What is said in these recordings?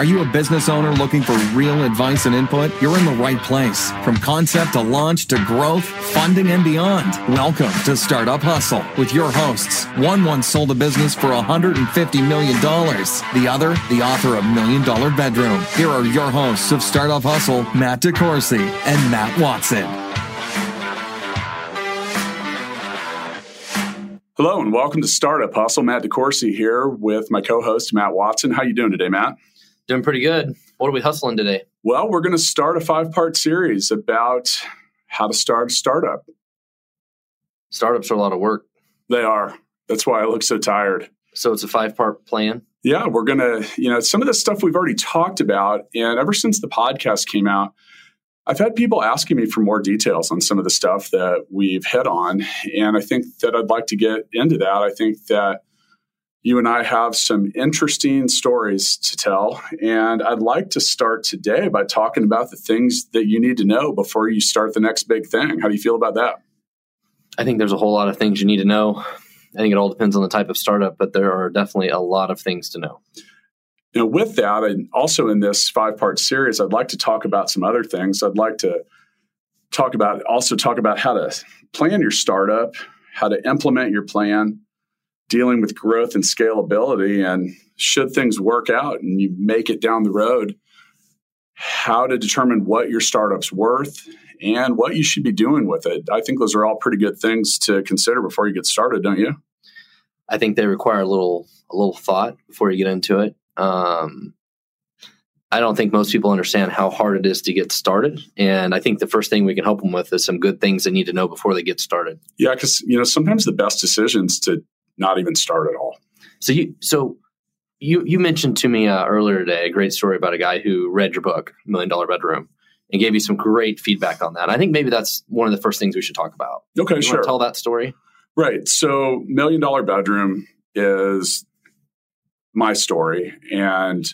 Are you a business owner looking for real advice and input? You're in the right place. From concept to launch to growth, funding, and beyond. Welcome to Startup Hustle with your hosts. One once sold a business for $150 million. The other, the author of Million Dollar Bedroom. Here are your hosts of Startup Hustle, Matt DeCoursey and Matt Watson. Hello and welcome to Startup Hustle. Matt DeCoursey here with my co-host Matt Watson. How you doing today, Matt? Doing pretty good. What are we hustling today? Well, we're going to start a five part series about how to start a startup. Startups are a lot of work. They are. That's why I look so tired. So it's a five part plan? Yeah, we're going to, you know, some of the stuff we've already talked about. And ever since the podcast came out, I've had people asking me for more details on some of the stuff that we've hit on. And I think that I'd like to get into that. I think that you and I have some interesting stories to tell. And I'd like to start today by talking about the things that you need to know before you start the next big thing. How do you feel about that? I think there's a whole lot of things you need to know. I think it all depends on the type of startup, but there are definitely a lot of things to know. You know, with that, and also in this five part series, I'd like to talk about some other things. I'd like to talk about also talk about how to plan your startup, how to implement your plan, dealing with growth and scalability and should things work out and you make it down the road how to determine what your startup's worth and what you should be doing with it. I think those are all pretty good things to consider before you get started don't you? I think they require a little a little thought before you get into it. Um, i don't think most people understand how hard it is to get started and i think the first thing we can help them with is some good things they need to know before they get started. Yeah because you know sometimes the best decisions to not even start at all. So you so you you mentioned to me uh, earlier today a great story about a guy who read your book Million Dollar Bedroom and gave you some great feedback on that. I think maybe that's one of the first things we should talk about. Okay, you sure. Tell that story. Right. So Million Dollar Bedroom is my story, and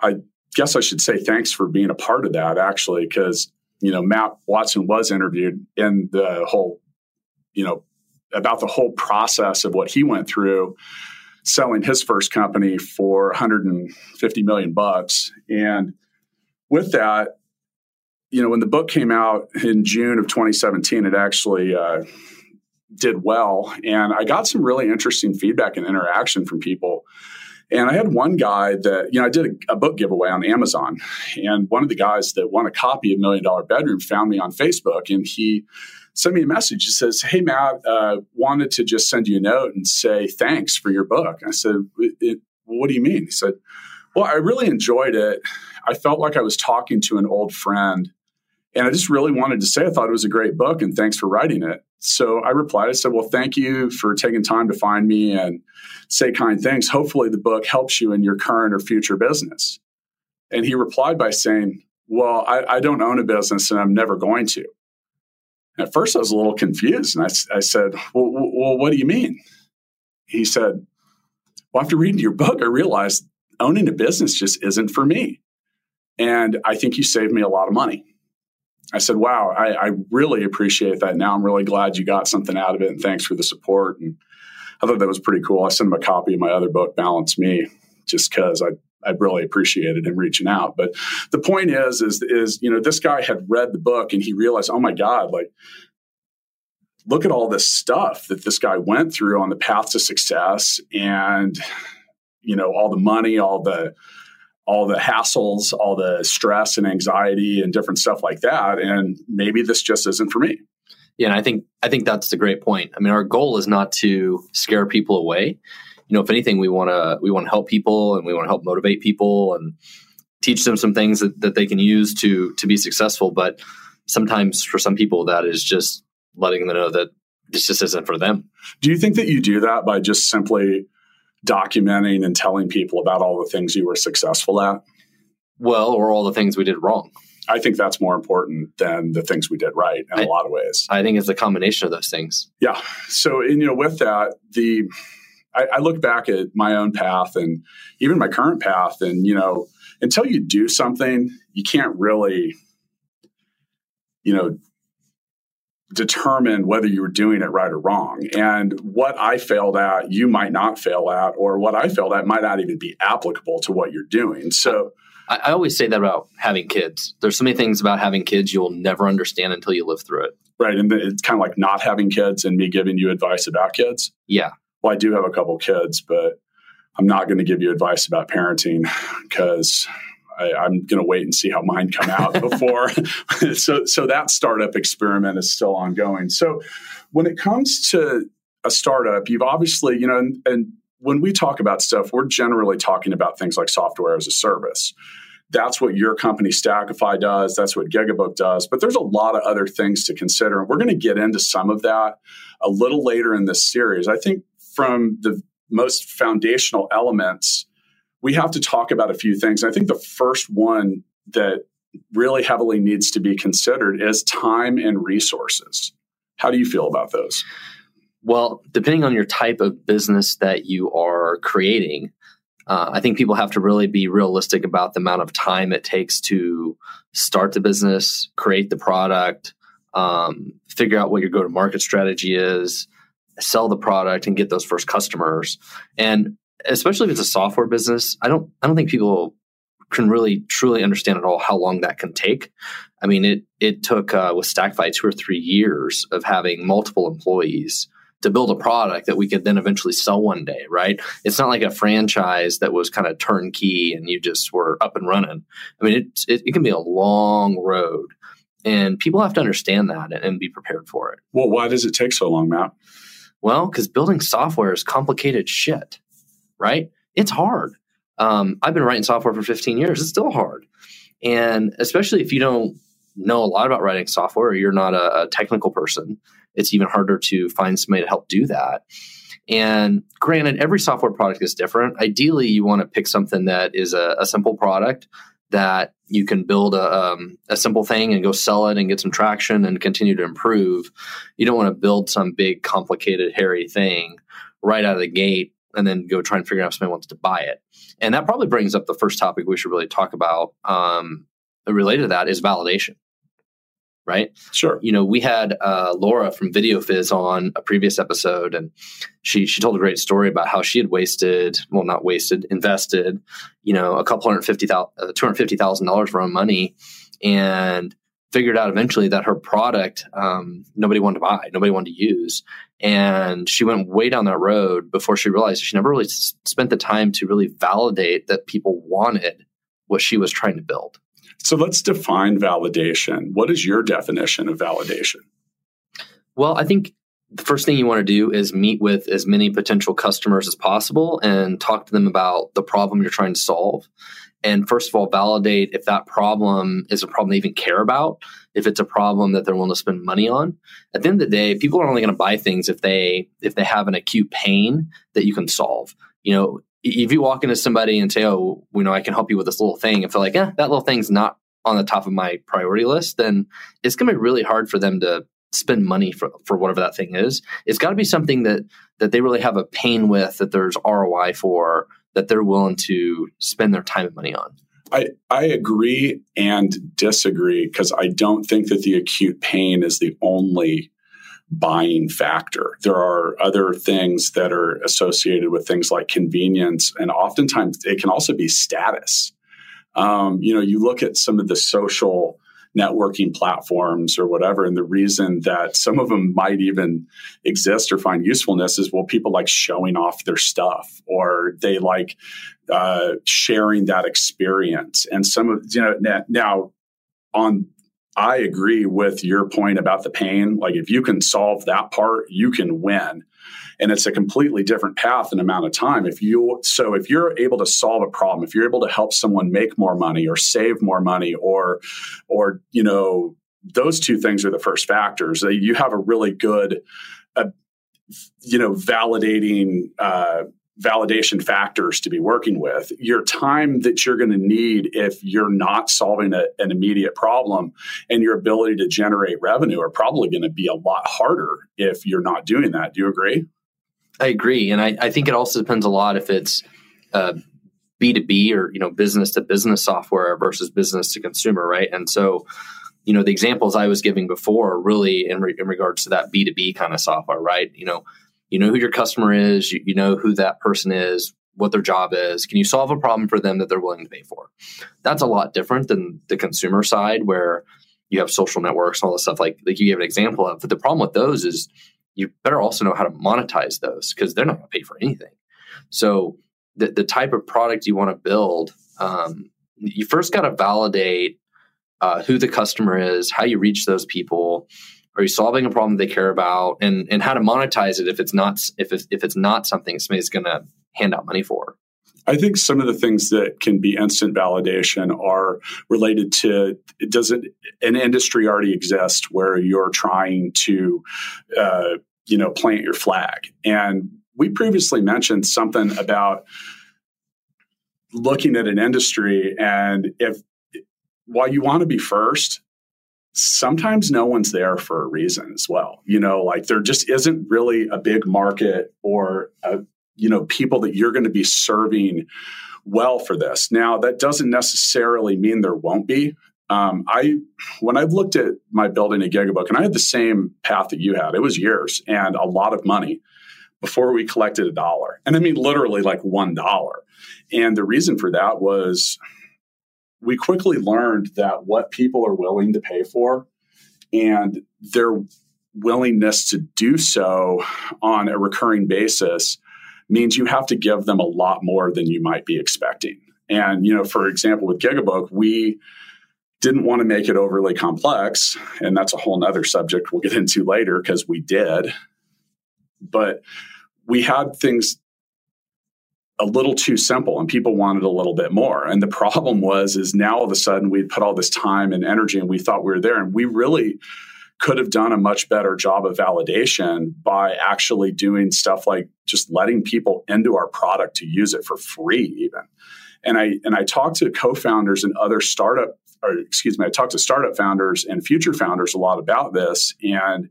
I guess I should say thanks for being a part of that actually, because you know Matt Watson was interviewed in the whole you know about the whole process of what he went through selling his first company for 150 million bucks. And with that, you know, when the book came out in June of 2017, it actually uh, did well. And I got some really interesting feedback and interaction from people. And I had one guy that, you know, I did a, a, book giveaway on Amazon. And one of the guys that won a copy of Million Dollar Bedroom found me on Facebook and he sent me a message. He says, Hey, Matt, uh, wanted to just send you a note and say thanks for your book. I said, What do you mean? He said, Well, I really enjoyed it. I felt like I was talking to an old friend. And I just really wanted to say I thought it was a great book and thanks for writing it. So I replied, I said, Well, thank you for taking time to find me and say kind things. Hopefully, the book helps you in your current or future business. And he replied by saying, Well, I, I don't own a business and I'm never going to. At first, I was a little confused, and I, I said, well, well, what do you mean? He said, Well, after reading your book, I realized owning a business just isn't for me. And I think you saved me a lot of money. I said, Wow, I, I really appreciate that. Now I'm really glad you got something out of it, and thanks for the support. And I thought that was pretty cool. I sent him a copy of my other book, Balance Me, just because I I really appreciated him reaching out. But the point is, is, is, you know, this guy had read the book and he realized, oh my God, like, look at all this stuff that this guy went through on the path to success and, you know, all the money, all the, all the hassles, all the stress and anxiety and different stuff like that. And maybe this just isn't for me. Yeah, and I think I think that's the great point. I mean, our goal is not to scare people away you know, if anything, we want to we want to help people and we want to help motivate people and teach them some things that, that they can use to to be successful. But sometimes for some people, that is just letting them know that this just isn't for them. Do you think that you do that by just simply documenting and telling people about all the things you were successful at? Well, or all the things we did wrong. I think that's more important than the things we did right in I, a lot of ways. I think it's a combination of those things. Yeah. So, and, you know, with that, the I, I look back at my own path and even my current path, and you know, until you do something, you can't really, you know, determine whether you were doing it right or wrong. And what I failed at, you might not fail at, or what I failed at might not even be applicable to what you're doing. So I, I always say that about having kids. There's so many things about having kids you'll never understand until you live through it. Right. And it's kind of like not having kids and me giving you advice about kids. Yeah. Well, I do have a couple kids, but I'm not going to give you advice about parenting because I, am going to wait and see how mine come out before. so, so that startup experiment is still ongoing. So, when it comes to a startup, you've obviously, you know, and, and when we talk about stuff, we're generally talking about things like software as a service. That's what your company Stackify does. That's what Gigabook does. But there's a lot of other things to consider. And we're going to get into some of that a little later in this series. I think from the most foundational elements, we have to talk about a few things. I think the first one that really heavily needs to be considered is time and resources. How do you feel about those? Well, depending on your type of business that you are creating, uh, I think people have to really be realistic about the amount of time it takes to start the business, create the product, um, figure out what your go to market strategy is, sell the product, and get those first customers. And especially if it's a software business, I don't I don't think people can really truly understand at all how long that can take. I mean, it it took uh, with Stackify two or three years of having multiple employees to build a product that we could then eventually sell one day, right? It's not like a franchise that was kind of turnkey and you just were up and running. I mean, it, it, it can be a long road and people have to understand that and, and be prepared for it. Well, why does it take so long, Matt? Well, because building software is complicated shit, right? It's hard. Um, I've been writing software for 15 years. It's still hard. And especially if you don't know a lot about writing software or you're not a, a technical person, it's even harder to find somebody to help do that. And granted, every software product is different. Ideally, you want to pick something that is a, a simple product that you can build a, um, a simple thing and go sell it and get some traction and continue to improve. You don't want to build some big, complicated, hairy thing right out of the gate and then go try and figure out if somebody wants to buy it. And that probably brings up the first topic we should really talk about um, related to that is validation right? Sure. You know, we had uh, Laura from VideoFizz on a previous episode, and she she told a great story about how she had wasted, well, not wasted, invested, you know, a couple hundred fifty thousand, uh, two hundred fifty thousand dollars of her own money, and figured out eventually that her product um, nobody wanted to buy, nobody wanted to use, and she went way down that road before she realized she never really s- spent the time to really validate that people wanted what she was trying to build. So let's define validation. What is your definition of validation? Well, I think the first thing you want to do is meet with as many potential customers as possible and talk to them about the problem you're trying to solve. And first of all, validate if that problem is a problem they even care about, if it's a problem that they're willing to spend money on. At the end of the day, people are only going to buy things if they if they have an acute pain that you can solve. You know, if you walk into somebody and say, "Oh, you know, I can help you with this little thing," and feel like, "Yeah, that little thing's not on the top of my priority list," then it's going to be really hard for them to spend money for, for whatever that thing is. It's got to be something that that they really have a pain with, that there's ROI for, that they're willing to spend their time and money on. I, I agree and disagree because I don't think that the acute pain is the only buying factor. There are other things that are associated with things like convenience, and oftentimes it can also be status. Um, you know, you look at some of the social networking platforms or whatever, and the reason that some of them might even exist or find usefulness is well, people like showing off their stuff or they like uh, sharing that experience. And some of you know now on I agree with your point about the pain. Like if you can solve that part, you can win. And it's a completely different path and amount of time. If you so if you're able to solve a problem, if you're able to help someone make more money or save more money or or you know those two things are the first factors. You have a really good uh, you know validating uh, validation factors to be working with. Your time that you're going to need if you're not solving a, an immediate problem and your ability to generate revenue are probably going to be a lot harder if you're not doing that. Do you agree? I agree. And I, I think it also depends a lot if it's uh, B2B or, you know, business to business software versus business to consumer, right? And so, you know, the examples I was giving before really in, re- in regards to that B2B kind of software, right? You know, you know who your customer is, you, you know who that person is, what their job is? Can you solve a problem for them that they're willing to pay for? That's a lot different than the consumer side where you have social networks and all this stuff like like you gave an example of. But the problem with those is you better also know how to monetize those because they're not going to pay for anything. So the the type of product you want to build, um, you first got to validate uh, who the customer is, how you reach those people. Are you solving a problem they care about, and and how to monetize it if it's not if it's, if it's not something somebody's going to hand out money for? I think some of the things that can be instant validation are related to does it an industry already exist where you're trying to uh, you know plant your flag and we previously mentioned something about looking at an industry and if while you want to be first, sometimes no one's there for a reason as well. You know, like there just isn't really a big market or a, you know people that you're going to be serving well for this. Now that doesn't necessarily mean there won't be. Um, I when I've looked at my building at Gigabook, and I had the same path that you had. It was years and a lot of money before we collected a dollar, and I mean literally like one dollar. And the reason for that was we quickly learned that what people are willing to pay for and their willingness to do so on a recurring basis means you have to give them a lot more than you might be expecting. And, you know, for example, with Gigabook, we didn't want to make it overly complex. And that's a whole nother subject we'll get into later because we did. But we had things a little too simple and people wanted a little bit more and the problem was is now all of a sudden we'd put all this time and energy and we thought we were there and we really could have done a much better job of validation by actually doing stuff like just letting people into our product to use it for free even. And i and i talked to co-founders and other startup or excuse me i talked to startup founders and future founders a lot about this. And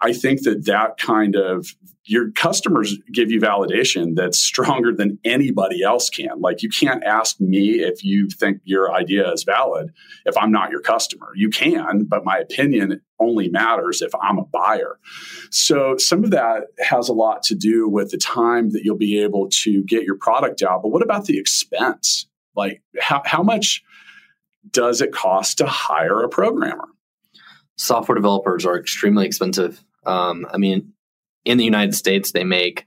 I think that that kind of your customers give you validation that's stronger than anybody else can. Like you can't ask me if you think your idea is valid if I'm not your customer. You can, but my opinion only matters if I'm a buyer. So some of that has a lot to do with the time that you'll be able to get your product out. But what about the expense? Like how, how much does it cost to hire a programmer? Software developers are extremely expensive um, I mean, in the United States, they make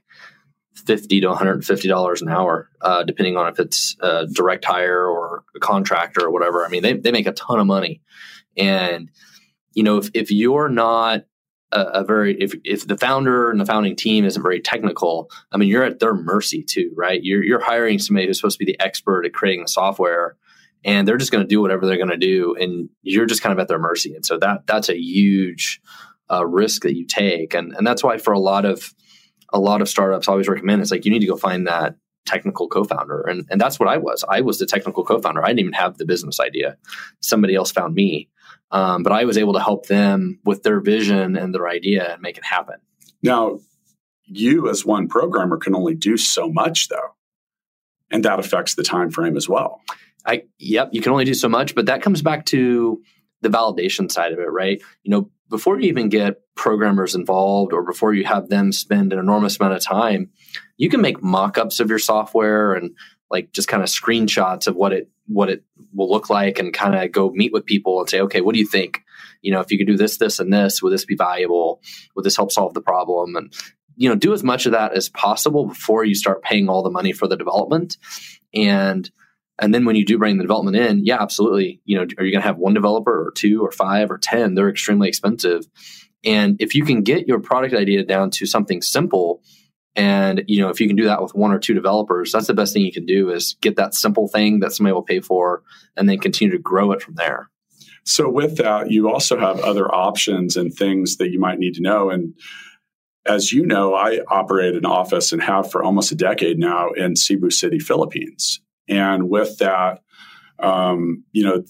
fifty to one hundred fifty dollars an hour, uh, depending on if it's a direct hire or a contractor or whatever. I mean, they they make a ton of money, and you know, if if you're not a, a, very if if the founder and the founding team isn't very technical, I mean, you're at their mercy too, right? You're you're hiring somebody who's supposed to be the expert at creating the software. And they're just going to do whatever they're going to do, and you're just kind of at their mercy. And so that that's a huge uh, risk that you take, and and that's why for a lot of a lot of startups, I always recommend it's like you need to go find that technical co-founder, and and that's what I was. I was the technical co-founder. I didn't even have the business idea. Somebody else found me, um, but I was able to help them with their vision and their idea and make it happen. Now, you as one programmer can only do so much, though, and that affects the time frame as well. I yep, you can only do so much, but that comes back to the validation side of it, right? You know, before you even get programmers involved or before you have them spend an enormous amount of time, you can make mock-ups of your software and like just kind of screenshots of what it what it will look like and kind of go meet with people and say, okay, what do you think? You know, if you could do this, this, and this, would this be valuable? Would this help solve the problem? And you know, do as much of that as possible before you start paying all the money for the development. And and then when you do bring the development in, yeah, absolutely. You know, are you going to have one developer or two or five or 10? They're extremely expensive. And if you can get your product idea down to something simple, and you know, if you can do that with one or two developers, that's the best thing you can do is get that simple thing that somebody will pay for and then continue to grow it from there. So with that, you also have other options and things that you might need to know. And as you know, I operate an office and have for almost a decade now in Cebu City, Philippines. And with that, um, you know,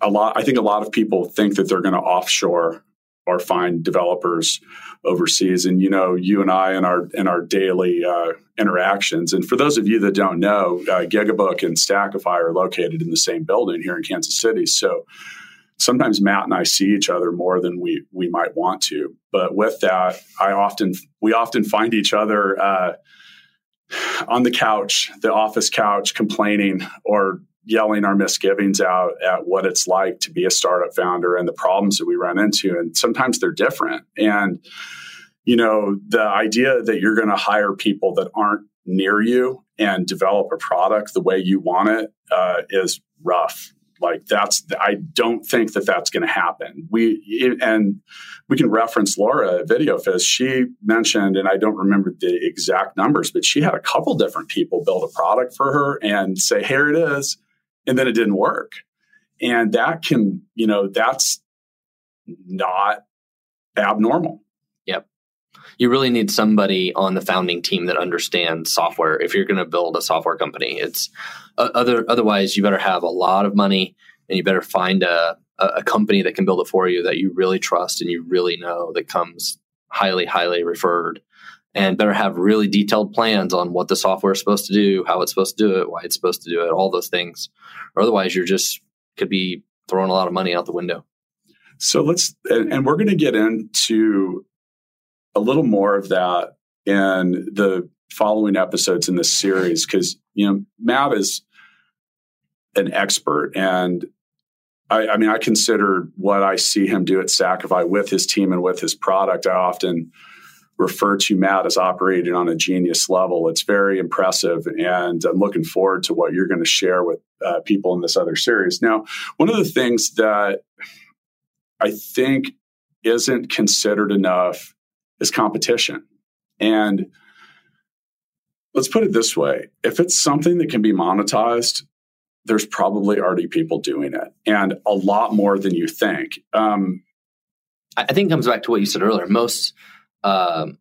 a lot. I think a lot of people think that they're going to offshore or find developers overseas. And you know, you and I in our in our daily uh, interactions. And for those of you that don't know, uh, Gigabook and Stackify are located in the same building here in Kansas City. So sometimes Matt and I see each other more than we we might want to. But with that, I often we often find each other. Uh, on the couch, the office couch, complaining or yelling our misgivings out at what it's like to be a startup founder and the problems that we run into. And sometimes they're different. And, you know, the idea that you're going to hire people that aren't near you and develop a product the way you want it uh, is rough. Like that's, I don't think that that's going to happen. We and we can reference Laura at VideoFizz. She mentioned, and I don't remember the exact numbers, but she had a couple different people build a product for her and say, "Here it is," and then it didn't work. And that can, you know, that's not abnormal. You really need somebody on the founding team that understands software if you're going to build a software company. It's uh, other otherwise you better have a lot of money and you better find a a company that can build it for you that you really trust and you really know that comes highly highly referred and better have really detailed plans on what the software is supposed to do, how it's supposed to do it, why it's supposed to do it, all those things. Or otherwise, you're just could be throwing a lot of money out the window. So let's, and we're going to get into a little more of that in the following episodes in this series because you know Matt is an expert and I, I, mean I consider what I see him do at Stackify with his team and with his product. I often refer to Matt as operating on a genius level. It's very impressive, and I'm looking forward to what you're going to share with uh, people in this other series. Now, one of the things that I think isn't considered enough is competition. And let's put it this way if it's something that can be monetized, there's probably already people doing it and a lot more than you think. Um, I think comes back to what you said earlier. Most um,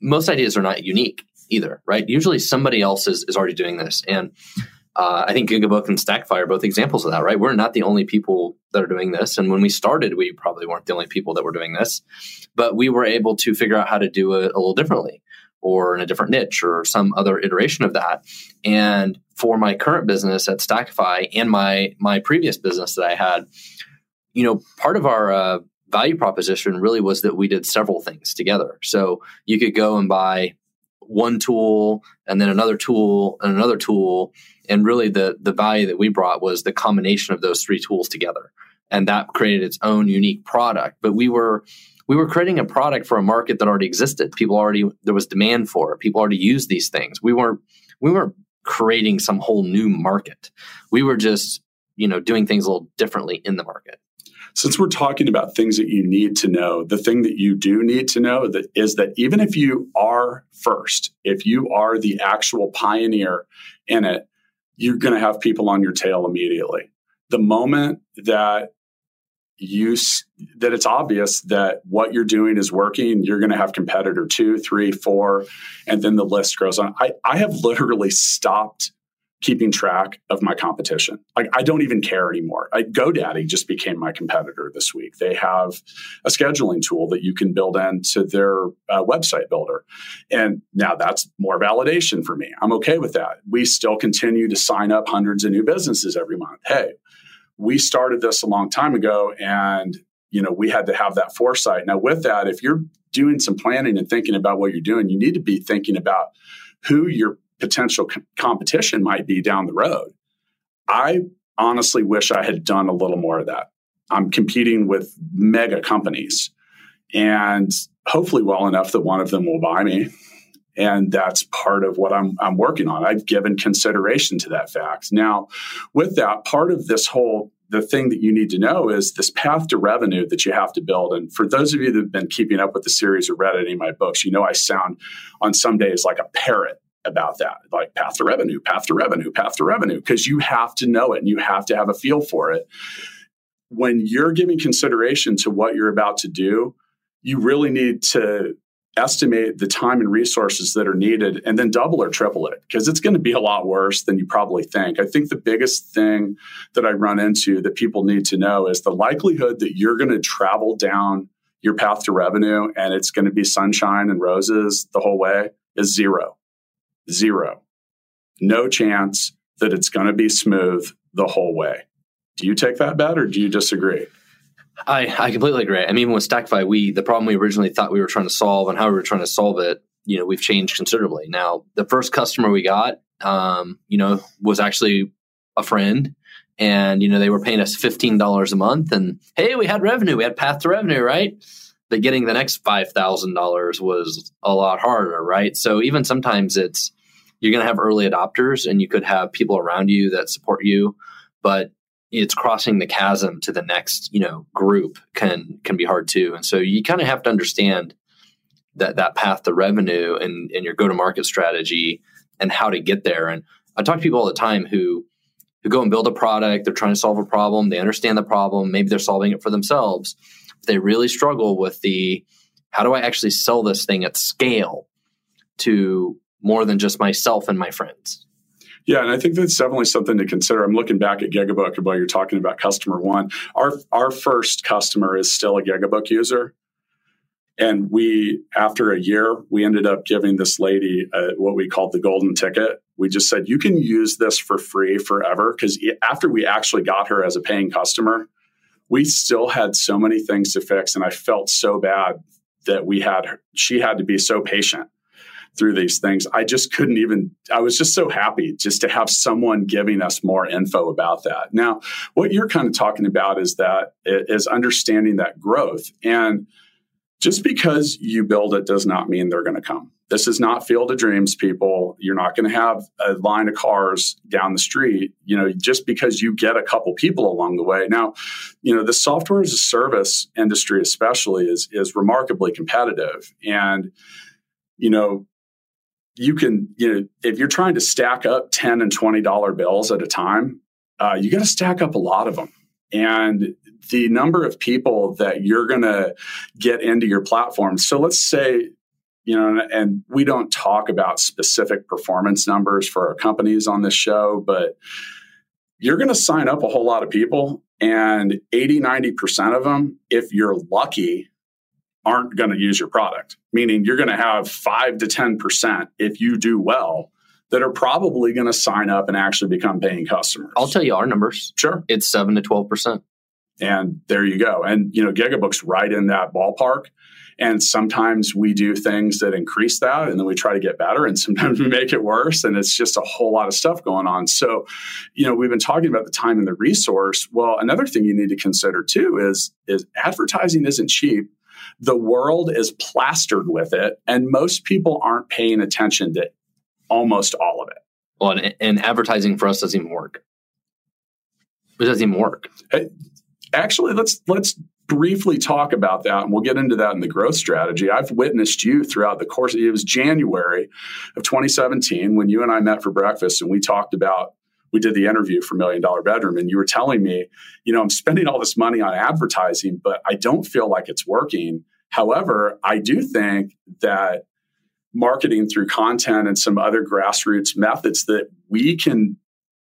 most ideas are not unique either, right? Usually somebody else is, is already doing this. And uh, I think Gigabook and Stackify are both examples of that, right? We're not the only people that are doing this. And when we started, we probably weren't the only people that were doing this, but we were able to figure out how to do it a little differently or in a different niche or some other iteration of that. And for my current business at Stackify and my my previous business that I had, you know, part of our uh, value proposition really was that we did several things together. So you could go and buy one tool and then another tool and another tool. And really the, the value that we brought was the combination of those three tools together. And that created its own unique product. But we were we were creating a product for a market that already existed. People already there was demand for it. People already used these things. We weren't we weren't creating some whole new market. We were just, you know, doing things a little differently in the market since we're talking about things that you need to know, the thing that you do need to know that is that even if you are first, if you are the actual pioneer in it, you're going to have people on your tail immediately. The moment that you that it's obvious that what you're doing is working, you're going to have competitor two, three, four, and then the list grows on. I, I have literally stopped keeping track of my competition. Like I don't even care anymore. I, GoDaddy just became my competitor this week. They have a scheduling tool that you can build into their uh, website builder. And now that's more validation for me. I'm okay with that. We still continue to sign up hundreds of new businesses every month. Hey, we started this a long time ago and you know we had to have that foresight. Now with that, if you're doing some planning and thinking about what you're doing, you need to be thinking about who you're potential competition might be down the road. I honestly wish I had done a little more of that. I'm competing with mega companies and hopefully well enough that one of them will buy me. And that's part of what I'm, I'm working on. I've given consideration to that fact. Now, with that, part of this whole the thing that you need to know is this path to revenue that you have to build. And for those of you that have been keeping up with the series or read any of my books, you know I sound on some days like a parrot about that. Like path to revenue path to revenue path to revenue because you have to know it and you have to have a feel for it. When you're giving consideration to what you're about to do you really need to estimate the time and resources that are needed and then double or triple it because it's going to be a lot worse than you probably think. I think the biggest thing that i run into that people need to know is the likelihood that you're going to travel down your path to revenue and it's going to be sunshine and roses the whole way is zero Zero. No chance that it's going to be smooth the whole way. Do you take that bet or do you disagree? I, I completely agree. I mean, even with Stackify, we the problem we originally thought we were trying to solve and how we were trying to solve it you know we've changed considerably. Now, the first customer we got, um, you know, was actually a friend, and you know they were paying us fifteen dollars a month, and hey, we had revenue, we had path to revenue, right? But getting the next five thousand dollars was a lot harder, right? So even sometimes it's you're going to have early adopters, and you could have people around you that support you, but it's crossing the chasm to the next you know group can can be hard too and so you kind of have to understand that that path to revenue and, and your go to market strategy and how to get there and i talk to people all the time who who go and build a product they're trying to solve a problem they understand the problem maybe they're solving it for themselves they really struggle with the how do i actually sell this thing at scale to more than just myself and my friends yeah, and I think that's definitely something to consider. I'm looking back at Gigabook while you're talking about customer one. Our our first customer is still a Gigabook user. And we, after a year, we ended up giving this lady uh, what we called the golden ticket. We just said, you can use this for free forever. Because after we actually got her as a paying customer, we still had so many things to fix. And I felt so bad that we had, she had to be so patient through these things. I just couldn't even, I was just so happy just to have someone giving us more info about that. Now, what you're kind of talking about is that, is understanding that growth. And just because you build it does not mean they're going to come. This is not field of dreams, people. You're not going to have a line of cars down the street, you know, just because you get a couple people along the way. Now, you know, the software as a service industry, especially, is is remarkably competitive. And, you know, you can, you know, if you're trying to stack up 10 and $20 bills at a time, uh, you got to stack up a lot of them. And the number of people that you're going to get into your platform. So let's say, you know, and we don't talk about specific performance numbers for our companies on this show, but you're going to sign up a whole lot of people and 80, 90% of them, if you're lucky, aren't going to use your product, meaning you're going to have five to 10% if you do well that are probably going to sign up and actually become paying customers. I'll tell you our numbers. Sure. It's 7 to 12%. And there you go. And, you know, Gigabook's right in that ballpark. And sometimes we do things that increase that and then we try to get better. And sometimes we make it worse. And it's just a whole lot of stuff going on. So, you know, we've been talking about the time and the resource. Well, another thing you need to consider too is, is advertising isn't cheap the world is plastered with it, and most people aren't paying attention to almost all of it. Well, and, and advertising for us doesn't even work. It doesn't even work. Actually, let's let's briefly talk about that, and we'll get into that in the growth strategy. I've witnessed you throughout the course. It was January of 2017 when you and I met for breakfast, and we talked about we did the interview for Million Dollar Bedroom, and you were telling me, you know, I'm spending all this money on advertising, but I don't feel like it's working. However, I do think that marketing through content and some other grassroots methods that we can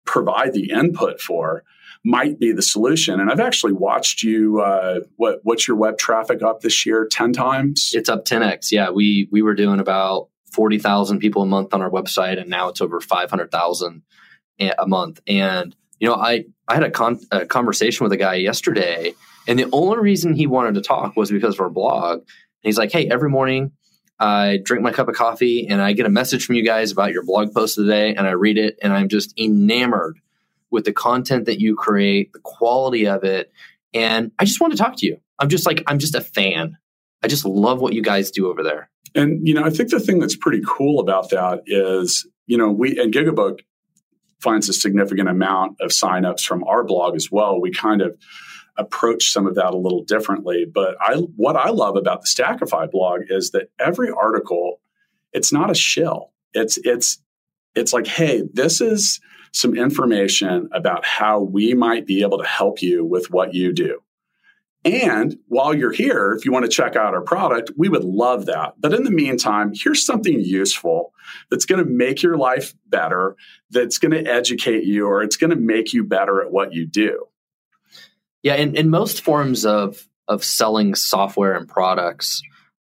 provide the input for might be the solution. And I've actually watched you. Uh, what what's your web traffic up this year? Ten times? It's up ten x. Yeah, we we were doing about forty thousand people a month on our website, and now it's over five hundred thousand a month. And you know, I I had a, con- a conversation with a guy yesterday, and the only reason he wanted to talk was because of our blog. And he's like, "Hey, every morning I drink my cup of coffee and I get a message from you guys about your blog post of the day, and I read it, and I'm just enamored with the content that you create, the quality of it, and I just want to talk to you. I'm just like I'm just a fan. I just love what you guys do over there. And you know, I think the thing that's pretty cool about that is, you know, we and Gigabook finds a significant amount of signups from our blog as well. We kind of approach some of that a little differently. But I, what I love about the Stackify blog is that every article, it's not a shill. It's it's it's like, hey, this is some information about how we might be able to help you with what you do. And while you're here, if you want to check out our product, we would love that. But in the meantime, here's something useful that's going to make your life better, that's going to educate you, or it's going to make you better at what you do. Yeah, in, in most forms of of selling software and products,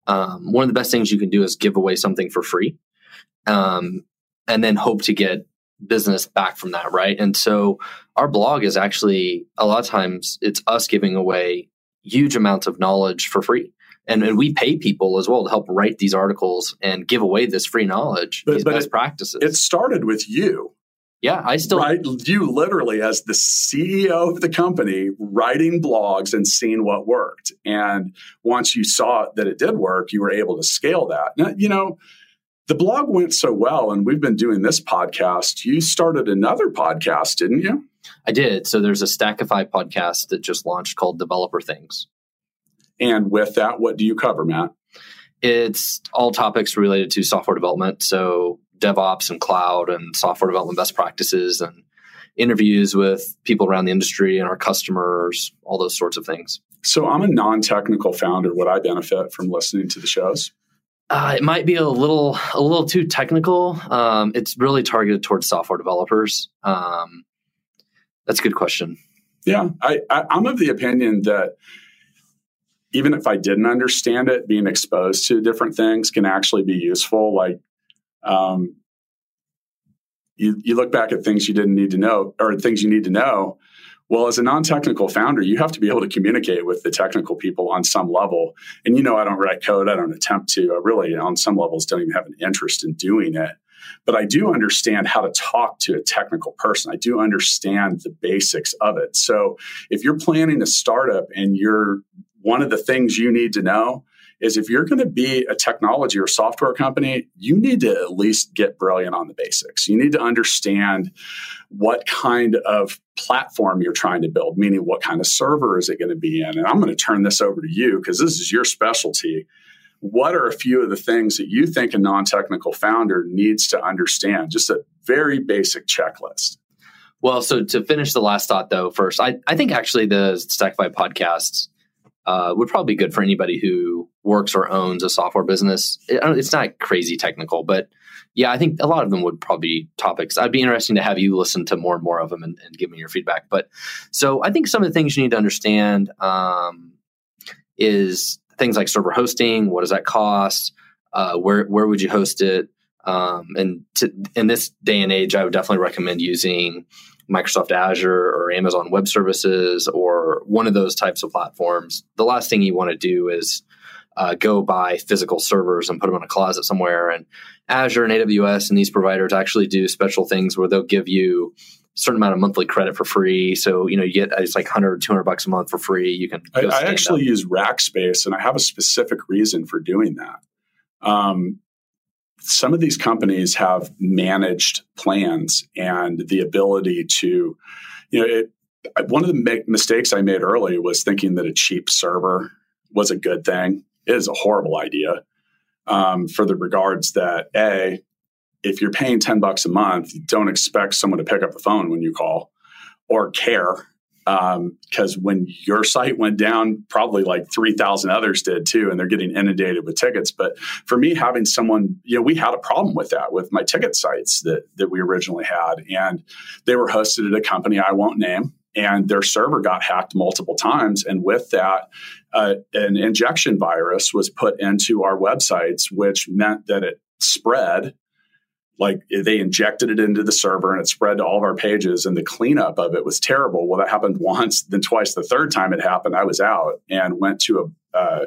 um, one of the best things you can do is give away something for free, um, and then hope to get business back from that, right? And so our blog is actually a lot of times it's us giving away huge amounts of knowledge for free. and, and we pay people as well to help write these articles and give away this free knowledge, But- these but best it- practices. It started with you, yeah, I still right? You literally, as the CEO of the company, writing blogs and seeing what worked. And once you saw that it did work, you were able to scale that. Now, you know, the blog went so well, and we've been doing this podcast. You started another podcast, didn't you? I did. So there's a Stackify podcast that just launched called Developer Things. And with that, what do you cover, Matt? It's all topics related to software development, so DevOps and cloud and software development best practices and interviews with people around the industry and our customers, all those sorts of things. So I'm a non-technical founder. Would I benefit from listening to the shows? Uh, it might be a little a little too technical. Um, it's really targeted towards software developers. Um, that's a good question. Yeah, I, I, I'm of the opinion that even if I didn't understand it, being exposed to different things can actually be useful. Like, um, you, you look back at things you didn't need to know or things you need to know. Well, as a non technical founder, you have to be able to communicate with the technical people on some level. And you know, I don't write code, I don't attempt to. I really, on some levels, don't even have an interest in doing it. But I do understand how to talk to a technical person. I do understand the basics of it. So if you're planning a startup and you're one of the things you need to know is if you're going to be a technology or software company, you need to at least get brilliant on the basics. You need to understand what kind of platform you're trying to build, meaning what kind of server is it going to be in. And I'm going to turn this over to you because this is your specialty. What are a few of the things that you think a non technical founder needs to understand? Just a very basic checklist. Well, so to finish the last thought though, first, I, I think actually the Stackify podcast uh, would probably be good for anybody who works or owns a software business. It, it's not crazy technical, but yeah, I think a lot of them would probably be topics. I'd be interesting to have you listen to more and more of them and, and give me your feedback. But so I think some of the things you need to understand um, is things like server hosting. What does that cost? Uh, where where would you host it? Um, and to, in this day and age, I would definitely recommend using Microsoft Azure or Amazon Web Services or one of those types of platforms. The last thing you want to do is uh, go buy physical servers and put them in a closet somewhere. And Azure and AWS and these providers actually do special things where they'll give you a certain amount of monthly credit for free. So, you know, you get it's like 100, 200 bucks a month for free. You can I, I actually up. use Rackspace, and I have a specific reason for doing that. Um, some of these companies have managed plans and the ability to, you know, it, one of the mistakes I made early was thinking that a cheap server was a good thing. Is a horrible idea um, for the regards that a, if you're paying ten bucks a month, don't expect someone to pick up the phone when you call or care because when your site went down, probably like 3,000 others did too, and they're getting inundated with tickets. But for me, having someone, you know, we had a problem with that with my ticket sites that, that we originally had, and they were hosted at a company I won't name. And their server got hacked multiple times. And with that, uh, an injection virus was put into our websites, which meant that it spread. Like they injected it into the server and it spread to all of our pages and the cleanup of it was terrible. Well that happened once then twice the third time it happened. I was out and went to a uh,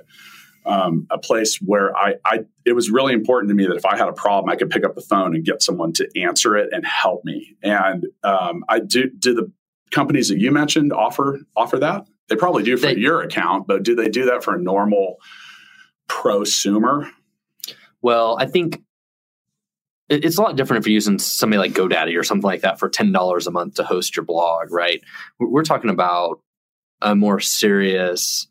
um, a place where I, I it was really important to me that if i had a problem i could pick up the phone and get someone to answer it and help me. And um, i do do the companies that you mentioned offer offer that they probably do for They- your account but do they do that for a normal prosumer Well, I think it's a lot different if you're using somebody like GoDaddy or something like that for ten dollars a month to host your blog, right? We're talking about a more serious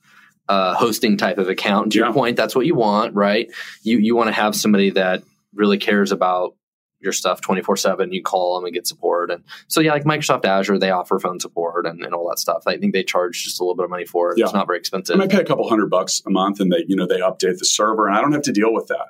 uh, hosting type of account. To Yeah. your point, that's what you want, right? You you want to have somebody that really cares about your stuff 24 7 you call them and get support and so yeah like microsoft azure they offer phone support and, and all that stuff i think they charge just a little bit of money for it Yeah. it's not very expensive I might pay a couple hundred bucks a month and they, you know, they update the server and I don't have to deal with that.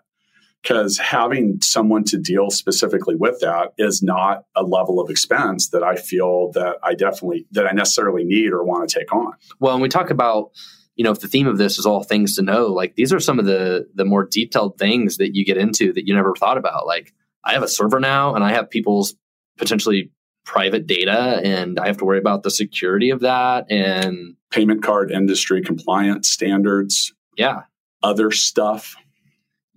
Because having someone to deal specifically with that is not a level of expense that I feel that I definitely that I necessarily need or want to take on. Well, and we talk about, you know, if the theme of this is all things to know, like these are some of the the more detailed things that you get into that you never thought about. Like I have a server now and I have people's potentially private data and I have to worry about the security of that and Payment card industry compliance standards, yeah. other stuff.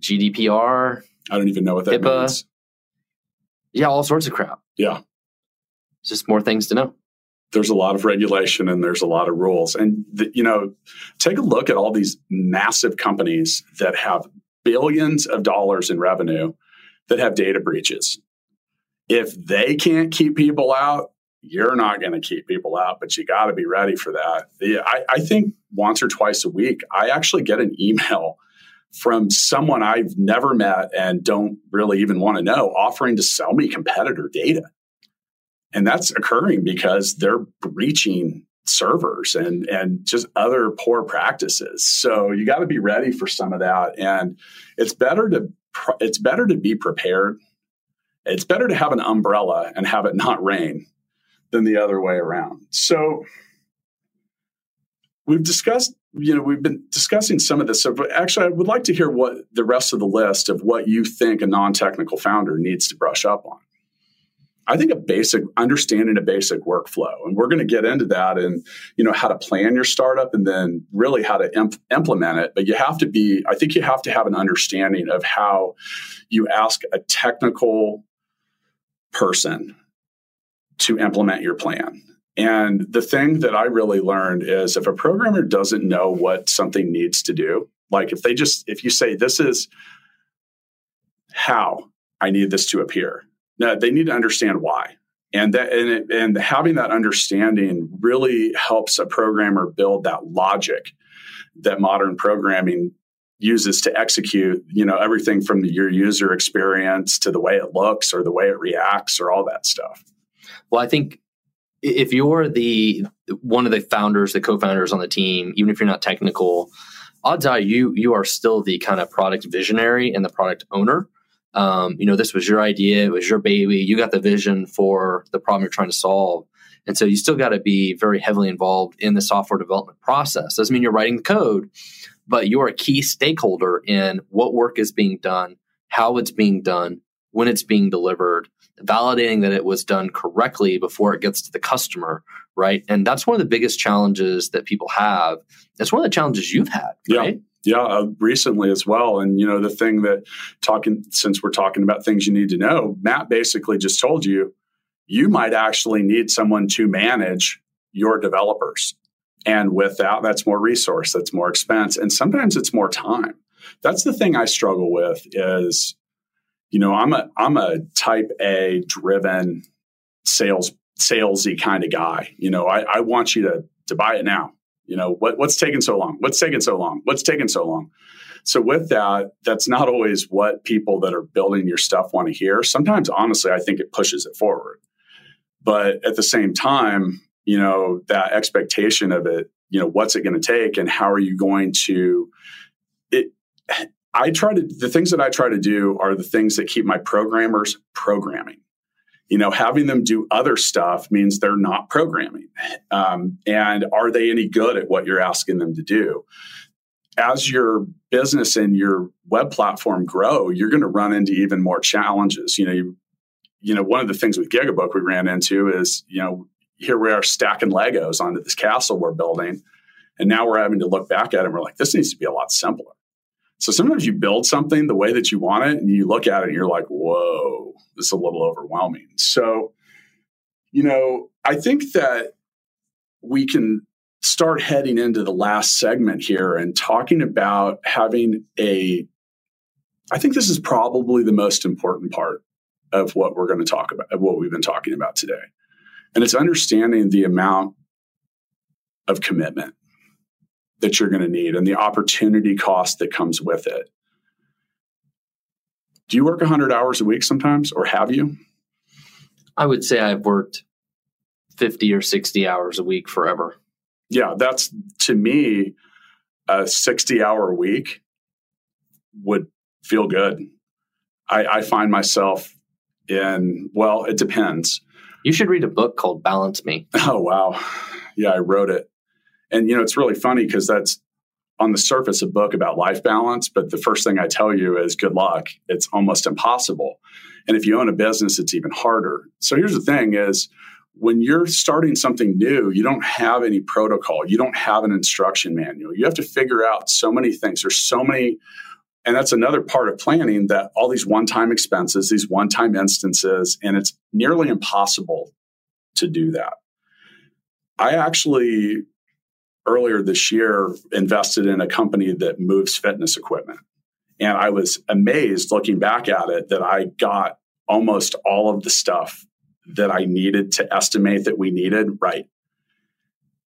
GDPR. I don't even know what that HIPAA. means. Yeah, all sorts of crap. Yeah. It's just more things to know. There's a lot of regulation and there's a lot of rules. And, the, you know, take a look at all these massive companies that have billions of dollars in revenue that have data breaches. If they can't keep people out, you're not going to keep people out, but you got to be ready for that. Yeah, I, I think once or twice a week, I actually get an email from someone I've never met and don't really even want to know offering to sell me competitor data. And that's occurring because they're breaching servers and and just other poor practices. So you got to be ready for some of that and it's better to it's better to be prepared. It's better to have an umbrella and have it not rain than the other way around. So we've discussed, you know, we've been discussing some of this. So, actually, I would like to hear what the rest of the list of what you think a non-technical founder needs to brush up on. I think a basic understanding a basic workflow, and we're going to get into that and you know how to plan your startup and then really how to imp- implement it. But you have to be, I think you have to have an understanding of how you ask a technical person to implement your plan. And the thing that I really learned is if a programmer doesn't know what something needs to do, like if they just, if you say, this is how I need this to appear, now they need to understand why. And that and, it, and having that understanding really helps a programmer build that logic that modern programming uses to execute, you know, everything from your user experience to the way it looks or the way it reacts or all that stuff. Well, I think if you're the one of the founders, the co-founders on the team, even if you're not technical, odds are you you are still the kind of product visionary and the product owner. Um, you know, this was your idea, it was your baby. You got the vision for the problem you're trying to solve, and so you still got to be very heavily involved in the software development process. Doesn't mean you're writing the code, but you're a key stakeholder in what work is being done, how it's being done, when it's being delivered, validating that it was done correctly before it gets to the customer, right? And that's one of the biggest challenges that people have. That's one of the challenges you've had, right? Yeah. Uh, recently as well. And, you know, the thing that talking, since we're talking about things you need to know, Matt basically just told you, you might actually need someone to manage your developers. And with that, that's more resource, that's more expense. And sometimes it's more time. That's the thing I struggle with is you know, I'm a I'm a type A driven sales salesy kind of guy. You know, I, I want you to to buy it now. You know, what what's taking so long? What's taking so long? What's taking so long? So with that, that's not always what people that are building your stuff want to hear. Sometimes honestly, I think it pushes it forward. But at the same time, you know, that expectation of it, you know, what's it going to take and how are you going to it I try to, the things that I try to do are the things that keep my programmers programming. You know, having them do other stuff means they're not programming. Um, and are they any good at what you're asking them to do? As your business and your web platform grow, you're going to run into even more challenges. You know, you, you know, one of the things with Gigabook we ran into is, you know, here we are stacking Legos onto this castle we're building. And now we're having to look back at it and we're like, this needs to be a lot simpler. So sometimes you build something the way that you want it and you look at it and you're like, whoa, this is a little overwhelming. So, you know, I think that we can start heading into the last segment here and talking about having a, I think this is probably the most important part of what we're going to talk about, of what we've been talking about today. And it's understanding the amount of commitment that you're going to need and the opportunity cost that comes with it. Do you work 100 hours a week sometimes, or have you? I would say I've worked 50 or 60 hours a week forever. Yeah, that's to me, a 60 hour week would feel good. I, I find myself in, well, it depends. You should read a book called Balance Me. Oh, wow. Yeah, I wrote it. And you know, it's really funny because that's on the surface a book about life balance, but the first thing I tell you is good luck. It's almost impossible. And if you own a business, it's even harder. So here's the thing is when you're starting something new, you don't have any protocol, you don't have an instruction manual. You have to figure out so many things. There's so many, and that's another part of planning that all these one time expenses, these one time instances, and it's nearly impossible to do that. I actually earlier this year invested in a company that moves fitness equipment. And I was amazed looking back at it that I got almost all of the stuff that I needed to estimate that we needed right.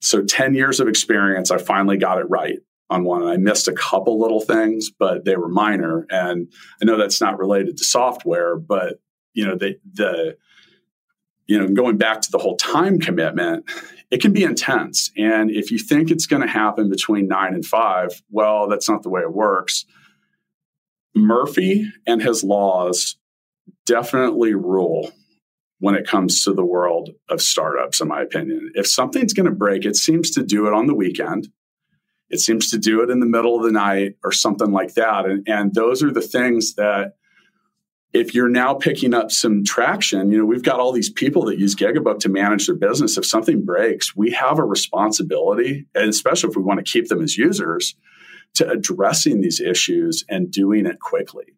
So 10 years of experience, I finally got it right on one. And I missed a couple little things, but they were minor. And I know that's not related to software, but you know, the the you know, going back to the whole time commitment, it can be intense. And if you think it's going to happen between nine and five, well, that's not the way it works. Murphy and his laws definitely rule when it comes to the world of startups, in my opinion. If something's going to break, it seems to do it on the weekend. It seems to do it in the middle of the night or something like that. And, and those are the things that if you're now picking up some traction, you know, we've got all these people that use Gigabook to manage their business. If something breaks, we have a responsibility, and especially if we want to keep them as users, to addressing these issues and doing it quickly.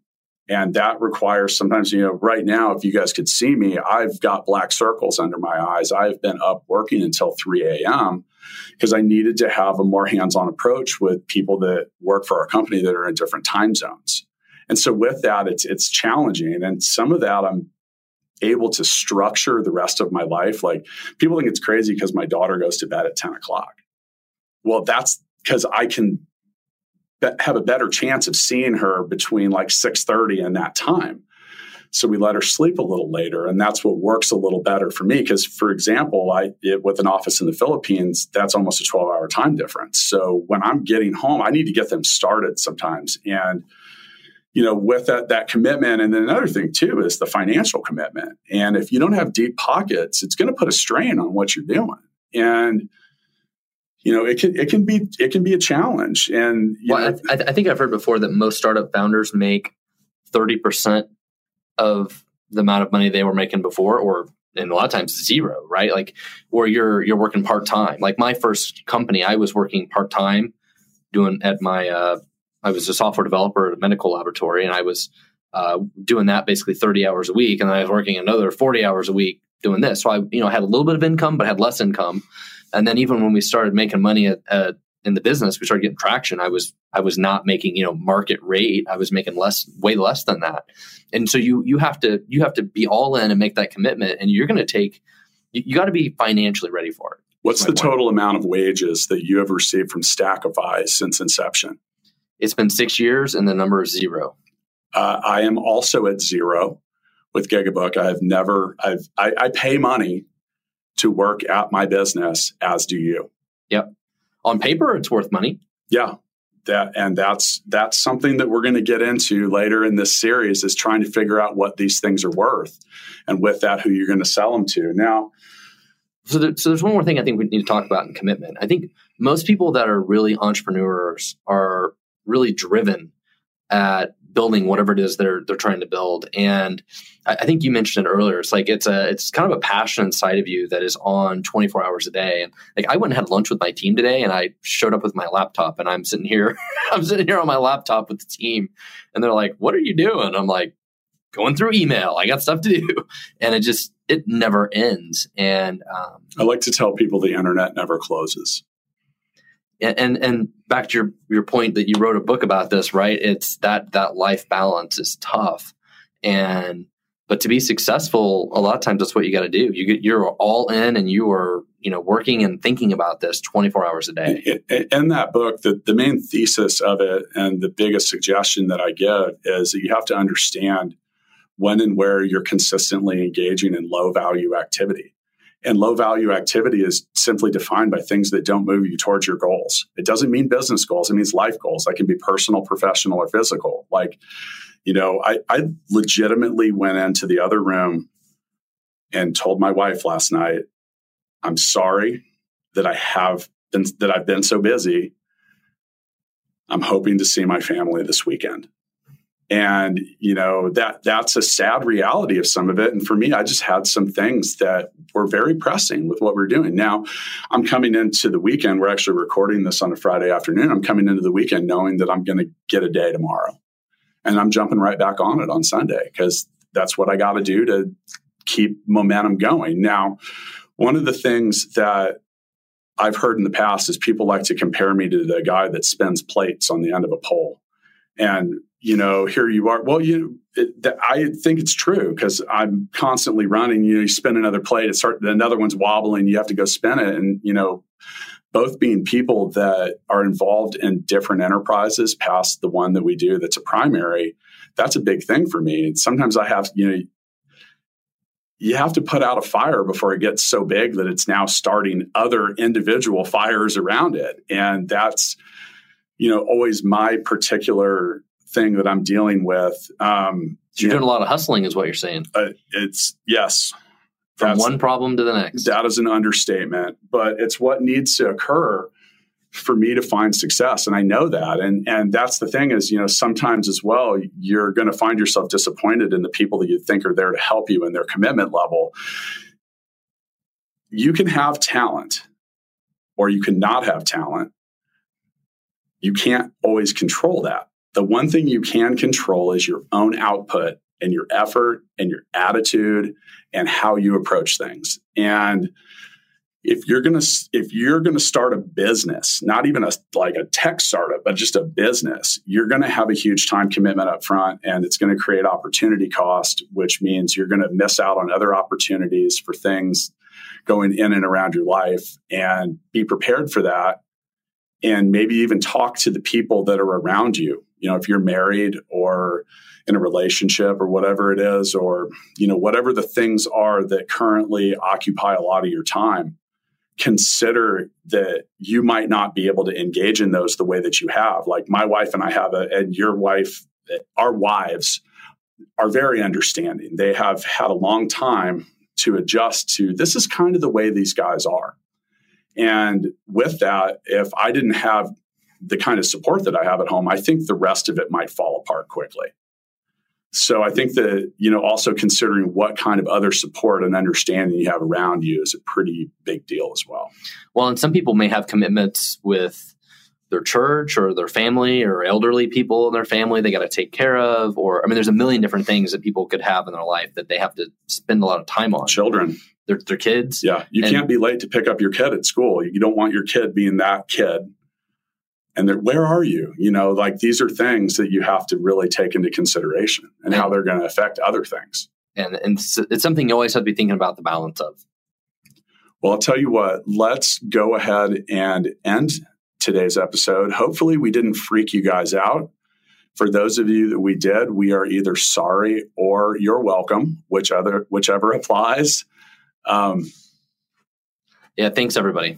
And that requires sometimes, you know, right now, if you guys could see me, I've got black circles under my eyes. I've been up working until 3 a.m. because I needed to have a more hands on approach with people that work for our company that are in different time zones. And so with that, it's it's challenging. And some of that I'm able to structure the rest of my life. Like people think it's crazy because my daughter goes to bed at 10 o'clock. Well, that's because I can be- have a better chance of seeing her between like 6:30 and that time. So we let her sleep a little later, and that's what works a little better for me. Because, for example, I it, with an office in the Philippines, that's almost a 12 hour time difference. So when I'm getting home, I need to get them started sometimes, and you know, with that that commitment, and then another thing too is the financial commitment. And if you don't have deep pockets, it's going to put a strain on what you're doing. And you know, it can it can be it can be a challenge. And well, know, I, I think I've heard before that most startup founders make thirty percent of the amount of money they were making before, or and a lot of times zero, right? Like, or you're you're working part time. Like my first company, I was working part time, doing at my uh, I was a software developer at a medical laboratory, and I was uh, doing that basically 30 hours a week, and I was working another 40 hours a week doing this. So I, you know, had a little bit of income, but had less income. And then even when we started making money at, at, in the business, we started getting traction. I was I was not making you know market rate. I was making less, way less than that. And so you you have to you have to be all in and make that commitment, and you're going to take you, you got to be financially ready for it. What's the point. total amount of wages that you have received from Stackify since inception? It's been six years, and the number is zero. Uh, I am also at zero with Gigabook. I have never. I've. I, I pay money to work at my business, as do you. Yep. On paper, it's worth money. Yeah. That, and that's that's something that we're going to get into later in this series is trying to figure out what these things are worth, and with that, who you're going to sell them to. Now, so, there, so there's one more thing I think we need to talk about in commitment. I think most people that are really entrepreneurs are really driven at building whatever it is they're they're trying to build. And I, I, think you mentioned it earlier. It's like it's a it's kind of a passion inside of you that is on 24 hours a day. And like I went and had lunch with my team today, and I showed up with my laptop, and I'm sitting here, I'm sitting here on my laptop with the team, and they're like, "What are you doing?" I'm like, "Going through email. I got stuff to do," and it just it never ends. And um, I like to tell people the internet never closes and and back to your your point that you wrote a book about this right? It's that that life balance is tough. And but to be successful a lot of times that's what you got to do. You get you're all in and you are you know working and thinking about this 24 hours a day. In that book the, the main thesis of it and the biggest suggestion that i give is that you have to understand when and where you're consistently engaging in low value activity and low value activity is simply defined by things that don't move you towards your goals. It doesn't mean business goals, it means life goals. That can be personal, professional, or physical. Like, you know, I, I legitimately went into the other room and told my wife last night, I'm sorry that I have been that I've been so busy. I'm hoping to see my family this weekend. And you know that that's a sad reality of some of it. And for me i just had some things that were very pressing with what we're doing. Now i'm coming into the weekend. We're actually recording this on a friday afternoon. I'm coming into the weekend knowing that i'm going to get a day tomorrow. And i'm jumping right back on it on sunday because that's what i got to do to keep momentum going. Now one of the things that I've heard in the past is people like to compare me to the guy that spins plates on the end of a pole. And you know, here you are. Well, you, it, I think it's true because I'm constantly running. You know, you spin another plate, it start another one's wobbling. You have to go spin it, and you know, both being people that are involved in different enterprises past the one that we do that's a primary. That's a big thing for me. And sometimes I have, you know, you have to put out a fire before it gets so big that it's now starting other individual fires around it, and that's you know always my particular thing that I'm dealing with. Um, you're doing a lot of hustling, is what you're saying. Uh, it's yes, from one problem to the next. That is an understatement, but it's what needs to occur for me to find success and i know that and and that's the thing is you know sometimes as well you're going to find yourself disappointed in the people that you think are there to help you in their commitment level you can have talent or you can not have talent you can't always control that the one thing you can control is your own output and your effort and your attitude and how you approach things. And if you're going to if you're going to start a business, not even a like a tech startup, but just a business, you're going to have a huge time commitment up front and it's going to create opportunity cost, which means you're going to miss out on other opportunities for things going in and around your life and be prepared for that and maybe even talk to the people that are around you you know if you're married or in a relationship or whatever it is or you know whatever the things are that currently occupy a lot of your time consider that you might not be able to engage in those the way that you have. Like my wife and i have a, and your wife our wives are very understanding. They have had a long time to adjust to this is kind of the way these guys are. And with that if i didn't have the kind of support that I have at home, I think the rest of it might fall apart quickly. So I think that, you know, also considering what kind of other support and understanding you have around you is a pretty big deal as well. Well, and some people may have commitments with their church or their family or elderly people in their family they got to take care of or i mean there's a million different things that people could have in their life that they have to spend a lot of time on. Children. Their, their kids. Yeah you and, can't be late to pick up your kid at school. You don't want your kid being that kid and they're, where are you? You know, like these are things that you have to really take into consideration and, and how they're going to affect other things. And, and it's something you always have to be thinking about the balance of. Well, I'll tell you what, let's go ahead and end today's episode. Hopefully, we didn't freak you guys out. For those of you that we did, we are either sorry or you're welcome, which other, whichever applies. Um, yeah, thanks, everybody.